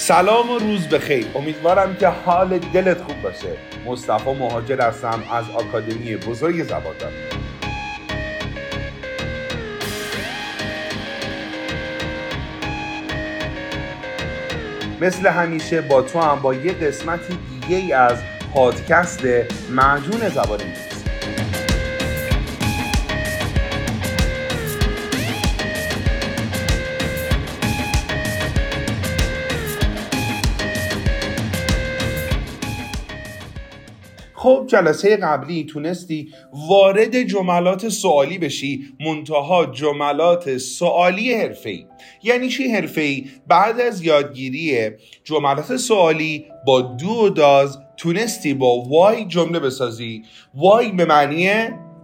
سلام و روز بخیر. امیدوارم که حال دلت خوب باشه. مصطفی مهاجر هستم از آکادمی بزرگ زبان مثل همیشه با تو هم با یه قسمتی دیگه از پادکست معجون زبان خب جلسه قبلی تونستی وارد جملات سوالی بشی منتها جملات سوالی حرفه‌ای. یعنی چی حرفه‌ای؟ بعد از یادگیری جملات سوالی با دو و داز تونستی با وای جمله بسازی. وای به معنی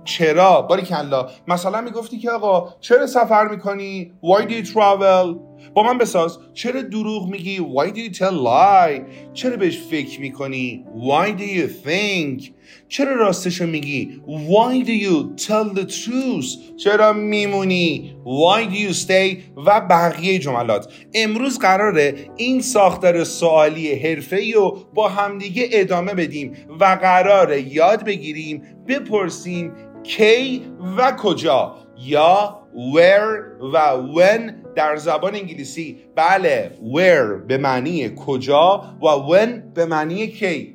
چرا؟ باری کلا مثلا می‌گفتی که آقا چرا سفر می‌کنی؟ Why do you travel? با من بساز. چرا دروغ میگی؟ Why do you tell lie? چرا بهش فکر می‌کنی؟ Why do you think? چرا راستشو میگی؟ Why do you tell the truth? چرا میمونی؟ Why do you stay? و بقیه جملات. امروز قراره این ساختار سوالی حرفه رو با همدیگه ادامه بدیم و قراره یاد بگیریم بپرسیم کی و کجا یا where و when در زبان انگلیسی بله where به معنی کجا و when به معنی کی.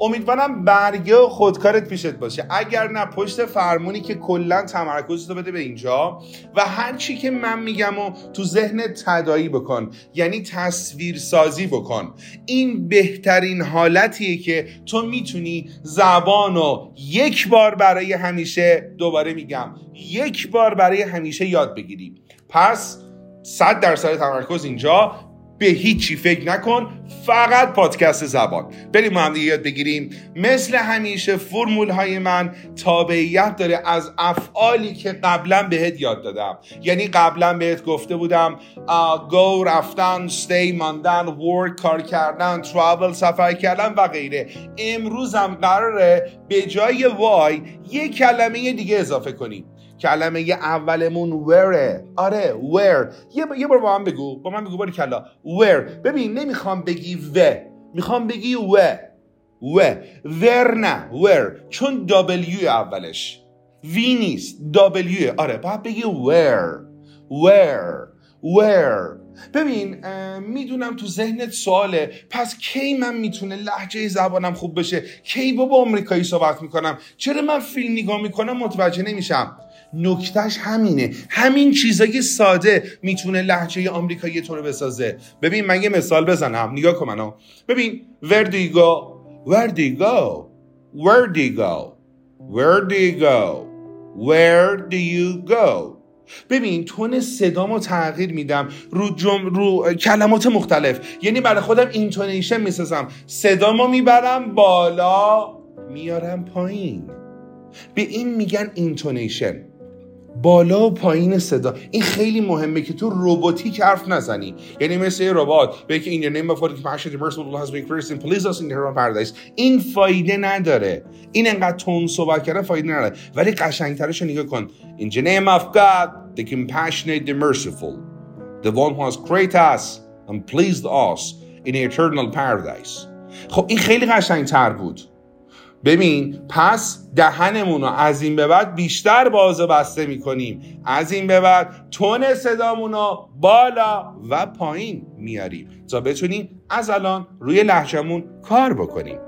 امیدوارم برگه و خودکارت پیشت باشه. اگر نه پشت فرمونی که کلا تمرکز تو بده به اینجا و هر چی که من میگم و تو ذهن تدایی بکن یعنی تصویر سازی بکن. این بهترین حالتیه که تو می‌تونی زبان رو یک بار برای همیشه دوباره میگم. یک بار برای همیشه یاد بگیری. پس صد درصد تمرکز اینجا. به هیچی فکر نکن فقط پادکست زبان. بریم ما هم یاد بگیریم. مثل همیشه فرمول های من تابعیت داره از افعالی که قبلا بهت یاد دادم. یعنی قبلا بهت گفته بودم go رفتن stay ماندن work کار کردن travel سفر کردن و غیره. امروز هم قراره به جای وای یه کلمه دیگه اضافه کنیم. کلمه اولمون وره آره ور یه, بار با من بگو با من بگو باری کلا. ور ببین نمی‌خوام بگی و می‌خوام بگی و و ور نه ور چون دابلیو اولش. وی نیست دابلیو آره باید بگی ور ور ور ببین می‌دونم تو ذهنت سواله. پس کی من می‌تونه لحجه زبانم خوب بشه؟ کی با آمریکایی صحبت می‌کنم؟ چرا من فیلم نگاه می‌کنم متوجه نمیشم. نکتهش همینه. همین چیزای ساده می‌تونه لحجه آمریکایی تو رو بسازه. ببین من یه مثال بزنم. نگاه کن منو. ببین where do you go? Where do you go? Where do you go? Where do you go? Where do you go? ببین تون صدامو تغییر میدم. رو, جم... رو کلمات مختلف. یعنی برای خودم intonation می‌سازم. صدامو می‌برم بالا میارم پایین. به این میگن intonation بالا و پایین صدا. این خیلی مهمه که تو رباتیک حرف نزنی. یعنی مثل یه ربات به که این یه نیم بفاده که پحشت برس بود الله هز بین پلیز آس این هرمان پردیس این فایده نداره. این انقدر تون صحبت کرده فایده نداره. ولی قشنگترش رو نگاه کن. این یه نیم آف گاد دی کمپشنیت دی مرسیفول دی وان هو هز کریت آس ان پلیز آس این ایترنال پردیس خب این خیلی قشنگ تر بود. ببین پس دهنمون رو از این به بعد بیشتر باز و بسته می‌کنیم. از این به بعد تون صدامون رو بالا و پایین میاریم تا بتونیم از الان روی لحجمون کار بکنیم.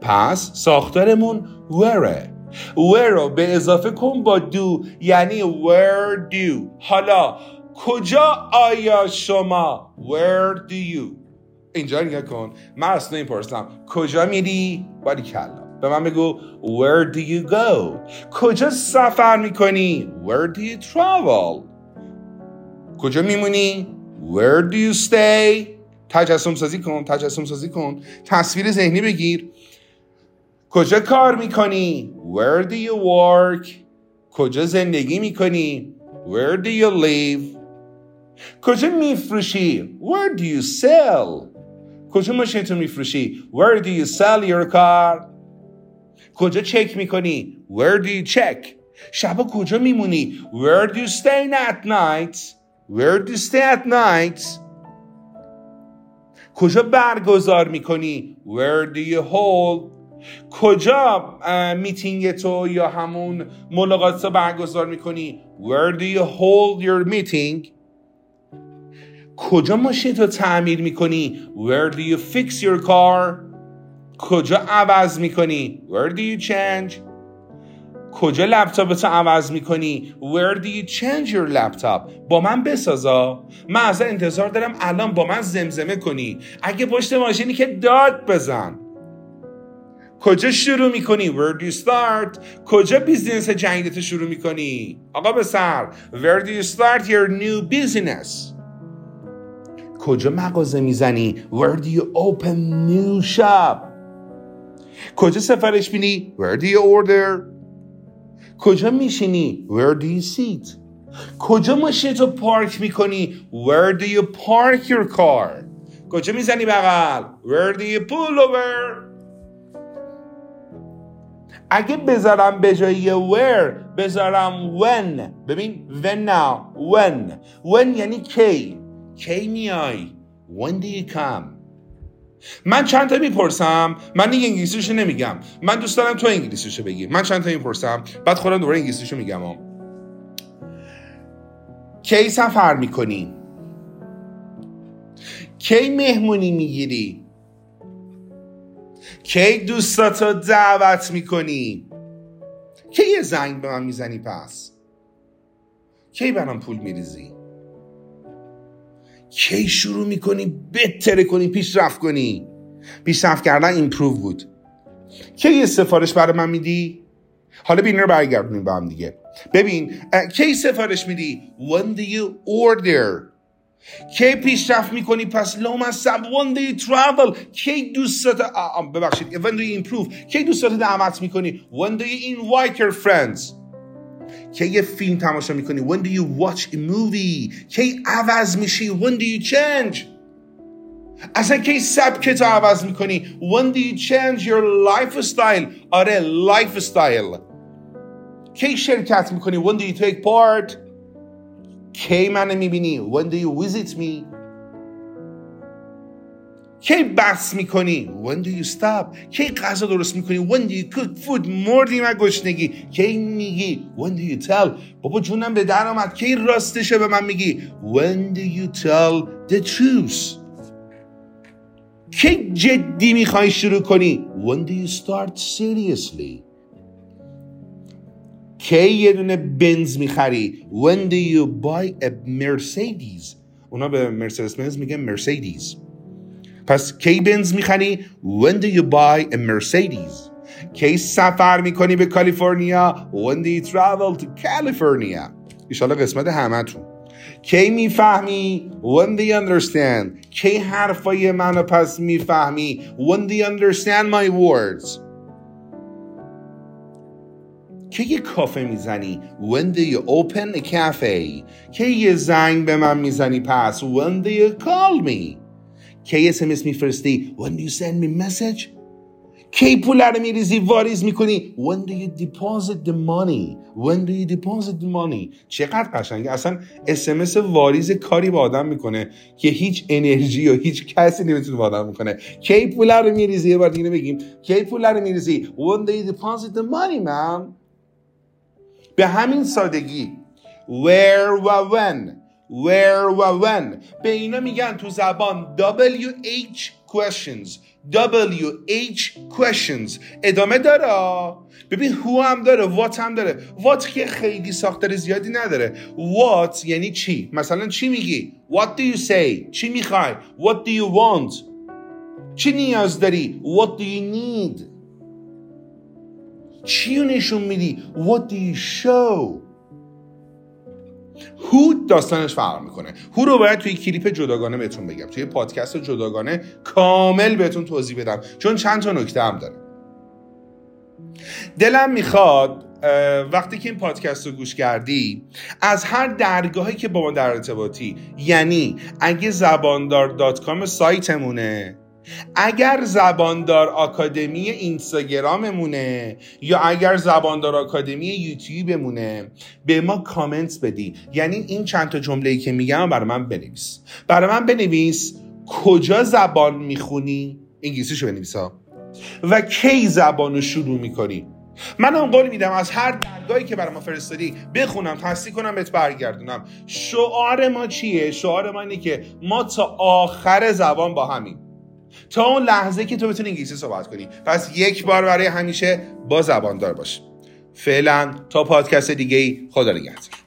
پس ساختارمون وره where رو به اضافه کن با دو یعنی where do. حالا کجا آیا شما where do you اینجا نگاه کن. من اصلا این کجا میری؟ باری کلا به من بگو Where do you go? کجا سفر می‌کنی? Where do you travel? کجا میمونی? Where do you stay? تجسم سازی کن تجسم سازی کن. تصویر ذهنی بگیر. کجا کار می‌کنی؟ Where do you work? کجا زندگی می‌کنی؟ Where do you live? کجا میفروشی؟ Where do you sell? کجا ماشین تو میفروشی؟ Where do you sell your car? کجا چک می‌کنی Where do you check شبا کجا میمونی Where do you stay at night Where do you stay at night کجا برگزار می‌کنی where do you hold کجا میتینگ تو یا همون ملاقات رو برگزار می‌کنی where do you hold your meeting کجا ماشین تو تعمیر می‌کنی where do you fix your car کجا عوض می‌کنی؟ Where do you change? کجا لپتاپ تو عوض می‌کنی؟ Where do you change your laptop? با من بسازا. من از انتظار دارم الان با من زمزمه کنی. اگه پشت ماشینی که داد بزن. کجا شروع می‌کنی؟ Where do you start? کجا بیزینس جدیدت شروع می‌کنی؟ آقا بسر where do you start your new business? کجا مغازه می‌زنی؟ Where do you open new shop? کجا سفارش بینی where do you order کجا میشینی where do you sit کجا ماشین تو پارک می‌کنی where do you park your car کجا می‌زنی بغل where do you pull over اگه بذارم به جای where بذارم when ببین when now when when یعنی کی کی میای when do you come من چند تا می‌پرسم؟ من دیگه انگلیسیشو نمیگم. من دوست دارم تو انگلیسیشو بگی. من چند تا می‌پرسم؟ بعد خودم دوباره انگلیسیشو میگم. کی سفر می‌کنی؟ کی مهمونی می‌گیری؟ کی دوستاتو دعوت می‌کنی؟ کی یه زنگ به من می‌زنی پس؟ کی برام پول میریزی؟ کی شروع می‌کنی؟ بتره کنی پیشرفت کنی. پیشرفت کردن ایمپروو بود. کی یه سفارش برای من میدی؟ حالا بین رو برگردونیم با هم دیگه. ببین کی سفارش میدی؟ When do you order. کی پیشرفت می‌کنی؟ پس لام از سب one day travel. کی دوستات ببخشید. When do you improve. کی دوستات دعوت می‌کنی؟ When do you invite your کی یه فیلم تماشا می‌کنی when do you watch a movie کی عوض میشی when do you change اصلا کی سبکت عوض می‌کنی when do you change your lifestyle آره lifestyle کی شرکت می‌کنی when do you take part کی منو می‌بینی when do you visit me کی بحث می‌کنی؟ When do you stop? کی غذا درست می‌کنی؟ When do you cook food? مردی من گشنگی. کی میگی؟ When do you tell? بابا جونم به در آمد. کی راستشه به من میگی؟ When do you tell the truth? کی جدی می‌خوای شروع کنی؟ When do you start seriously? کی یه دونه بنز می‌خری؟ When do you buy a Mercedes? اونا به مرسدس بنز میگن مرسیدیز پس کی بنز می‌خری when do you buy a Mercedes کی سفر می‌کنی به کالیفرنیا when do you travel to California ایشالا قسمت همتون کی می‌فهمی when do you understand کی حرفای منو پس می‌فهمی when do you understand my words که یه کافه می‌زنی when do you open a cafe که یه زنگ به من می‌زنی پس when do you call me یه سمس میفرستی؟ When do you send me message? کی پول رو میریزی؟ واریز می‌کنی؟ When do you deposit the money? When do you deposit the money? چقدر قشنگه. اصلا اسمس واریز کاری با آدم می‌کنه که هیچ انرژی و هیچ کسی نمی‌تونه با آدم می‌کنه کی پول رو میریزی؟ یه بار دیگه بگیم. کی پول رو میریزی؟ When do you deposit the money man به همین سادگی. Where و when? Where و when. به اینا میگن تو زبان WH questions. WH questions. ادامه داره ببین who هم داره what هم داره. what که خیلی ساختار زیادی نداره. what یعنی چی؟ مثلا چی میگی؟ what do you say چی می‌خوای؟ what do you want چی نیاز داری؟ what do you need چی نشون میدی؟ what do you show هو داستانش فرق می‌کنه. هو رو باید توی کلیپ جداگانه بهتون بگم. توی پادکست جداگانه کامل بهتون توضیح بدم چون چند تا نکته هم داره. دلم می‌خواد وقتی که این پادکست رو گوش کردی از هر درگاهی که با ما در ارتباطی یعنی اگه زباندار دات کام سایتمونه اگر زباندار آکادمی اینستاگراممونه یا اگر زباندار آکادمی یوتیوبمونه به ما کامنت بدی یعنی این چند تا جمله ای که میگم برای من بنویس. برای من بنویس کجا زبان می‌خونی؟ انگلیسیشو بنویسا و کی زبان رو شروع می‌کنی؟ من هم قول میدم از هر درگاهی که برای ما فرستادی بخونم تصدیق کنم بهت برگردونم. شعار ما چیه؟ شعار ما اینه که ما تا آخر زبان با همیم. تا اون لحظه که تو بتونی انگلیسی صحبت کنی. پس یک بار برای همیشه با زبان دار باش. فعلا تا پادکست دیگه ای خدا نگهدار.